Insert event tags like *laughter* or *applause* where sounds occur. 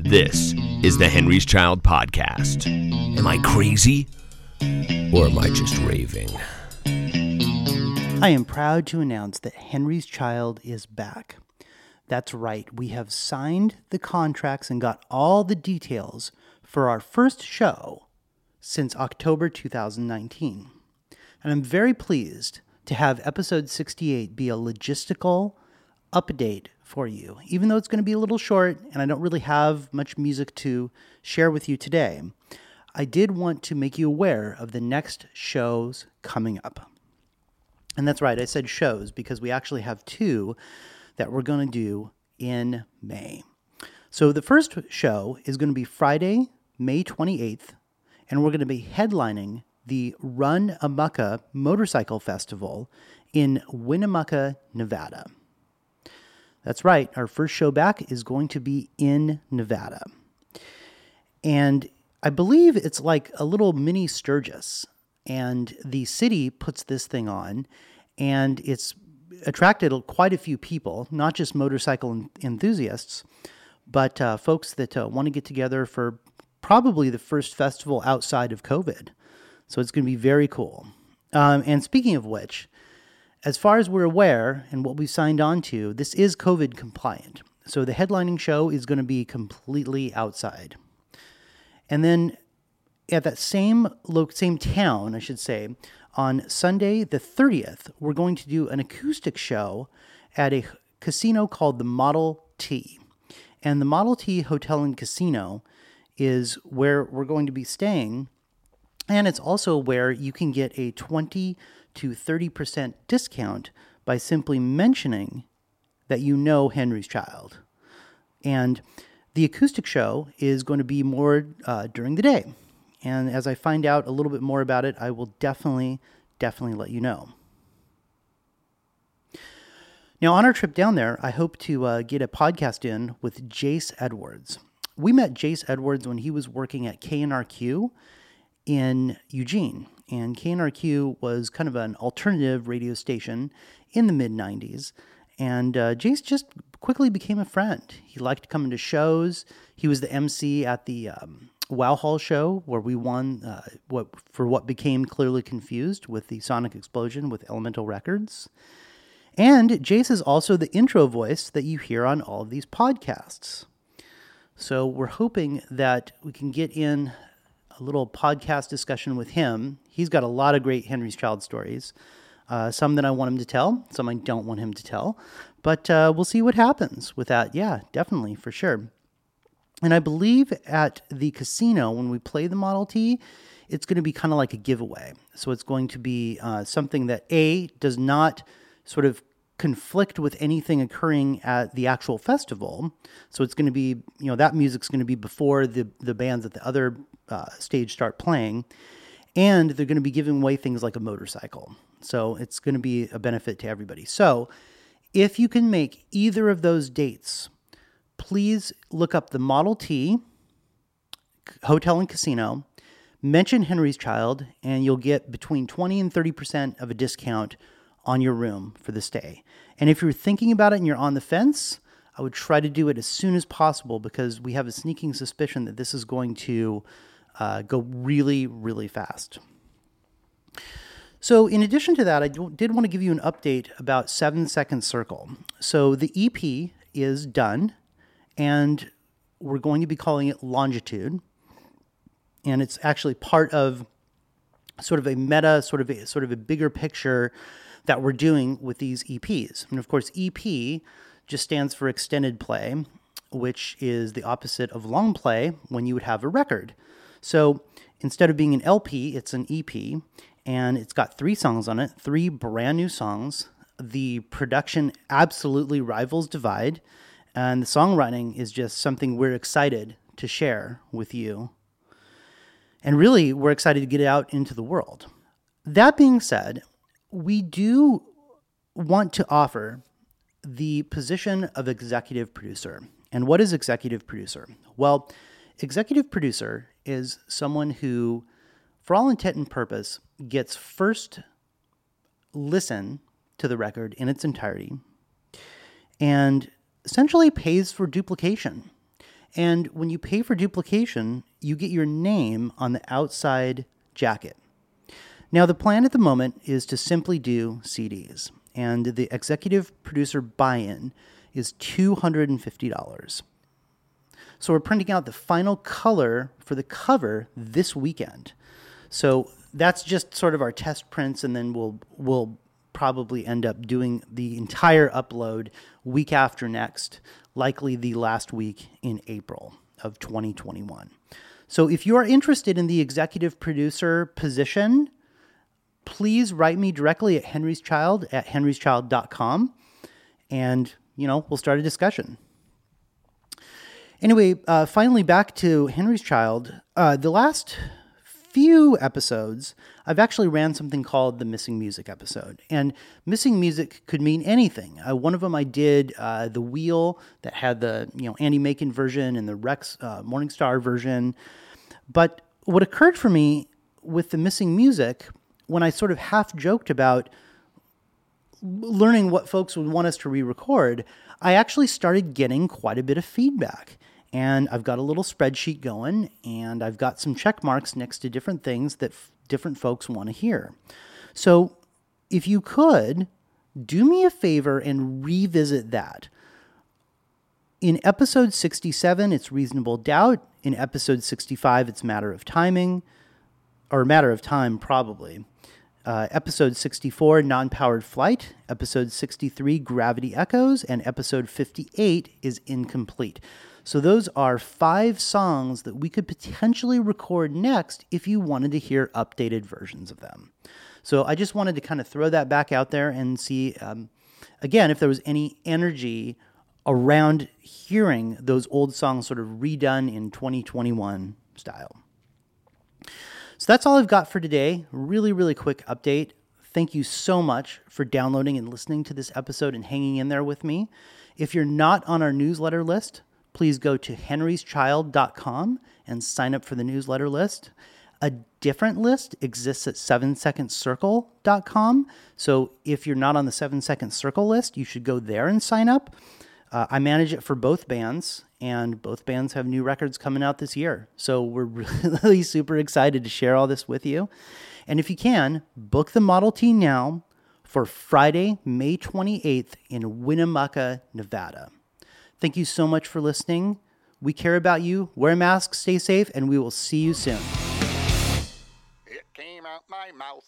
This is the Henry's Child Podcast. Am I crazy? Or am I just raving? I am proud to announce that Henry's Child is back. That's right, we have signed the contracts and got all the details for our first show since October 2019. And I'm very pleased to have episode 68 be a logistical update for you, even though it's going to be a little short and I don't really have much music to share with you today. I did want to make you aware of the next shows coming up. And that's right, I said shows because we actually have two that we're going to do in May. So the first show is going to be Friday, May 28th, and we're going to be headlining the Run-A-Mucca Motorcycle Festival in Winnemucca, Nevada. That's right, our first show back is going to be in Nevada. And I believe it's like a little mini Sturgis. And the city puts this thing on, and it's attracted quite a few people, not just motorcycle enthusiasts, but uh, folks that uh, want to get together for probably the first festival outside of COVID. So it's going to be very cool. Um, and speaking of which, as far as we're aware and what we've signed on to, this is COVID compliant. So the headlining show is going to be completely outside. And then at that same lo- same town, I should say, on Sunday the 30th, we're going to do an acoustic show at a casino called the Model T. And the Model T Hotel and Casino is where we're going to be staying. And it's also where you can get a 20 to 30% discount by simply mentioning that you know Henry's Child. And the acoustic show is going to be more uh, during the day. And as I find out a little bit more about it, I will definitely, definitely let you know. Now, on our trip down there, I hope to uh, get a podcast in with Jace Edwards. We met Jace Edwards when he was working at KNRQ in Eugene. And KNRQ was kind of an alternative radio station in the mid 90s. And uh, Jace just quickly became a friend. He liked coming to shows. He was the MC at the um, Wow Hall show where we won uh, what for what became clearly confused with the Sonic Explosion with Elemental Records. And Jace is also the intro voice that you hear on all of these podcasts. So we're hoping that we can get in a little podcast discussion with him. He's got a lot of great Henry's Child stories. Uh, some that I want him to tell, some I don't want him to tell. But uh, we'll see what happens with that. Yeah, definitely, for sure. And I believe at the casino, when we play the Model T, it's going to be kind of like a giveaway. So it's going to be uh, something that A, does not sort of conflict with anything occurring at the actual festival. So it's going to be, you know, that music's going to be before the, the bands at the other uh, stage start playing. And they're going to be giving away things like a motorcycle. So it's going to be a benefit to everybody. So if you can make either of those dates, please look up the Model T Hotel and Casino, mention Henry's Child, and you'll get between 20 and 30% of a discount on your room for the stay. And if you're thinking about it and you're on the fence, I would try to do it as soon as possible because we have a sneaking suspicion that this is going to uh, go really, really fast. So, in addition to that, I did want to give you an update about Seven Second Circle. So, the EP is done, and we're going to be calling it Longitude. And it's actually part of sort of a meta, sort of a, sort of a bigger picture that we're doing with these EPs. And of course, EP just stands for extended play, which is the opposite of long play when you would have a record. So instead of being an LP, it's an EP, and it's got three songs on it, three brand new songs. The production absolutely rivals Divide, and the songwriting is just something we're excited to share with you. And really, we're excited to get it out into the world. That being said, we do want to offer the position of executive producer. And what is executive producer? Well, executive producer is someone who, for all intent and purpose, gets first listen to the record in its entirety and essentially pays for duplication. And when you pay for duplication, you get your name on the outside jacket. Now, the plan at the moment is to simply do CDs, and the executive producer buy in is $250. So, we're printing out the final color for the cover this weekend. So, that's just sort of our test prints, and then we'll, we'll probably end up doing the entire upload week after next, likely the last week in April of 2021. So, if you are interested in the executive producer position, please write me directly at Henry's Child at henryschild.com and, you know, we'll start a discussion. Anyway, uh, finally, back to Henry's Child. Uh, the last few episodes, I've actually ran something called the Missing Music episode. And missing music could mean anything. Uh, one of them I did uh, the Wheel that had the you know Andy Macon version and the Rex uh, Morningstar version. But what occurred for me with the missing music when I sort of half joked about learning what folks would want us to re record, I actually started getting quite a bit of feedback. And I've got a little spreadsheet going, and I've got some check marks next to different things that f- different folks want to hear. So if you could, do me a favor and revisit that. In episode 67, it's reasonable doubt. In episode 65, it's matter of timing, or matter of time, probably. Uh, episode 64, Non Powered Flight. Episode 63, Gravity Echoes. And episode 58 is Incomplete. So, those are five songs that we could potentially record next if you wanted to hear updated versions of them. So, I just wanted to kind of throw that back out there and see, um, again, if there was any energy around hearing those old songs sort of redone in 2021 style. So that's all I've got for today. Really, really quick update. Thank you so much for downloading and listening to this episode and hanging in there with me. If you're not on our newsletter list, please go to henryschild.com and sign up for the newsletter list. A different list exists at 7secondcircle.com. So if you're not on the 7 Second Circle list, you should go there and sign up. Uh, I manage it for both bands, and both bands have new records coming out this year. So we're *laughs* really super excited to share all this with you. And if you can, book the Model T now for Friday, May 28th in Winnemucca, Nevada. Thank you so much for listening. We care about you. Wear a mask, stay safe, and we will see you soon. It came out my mouth.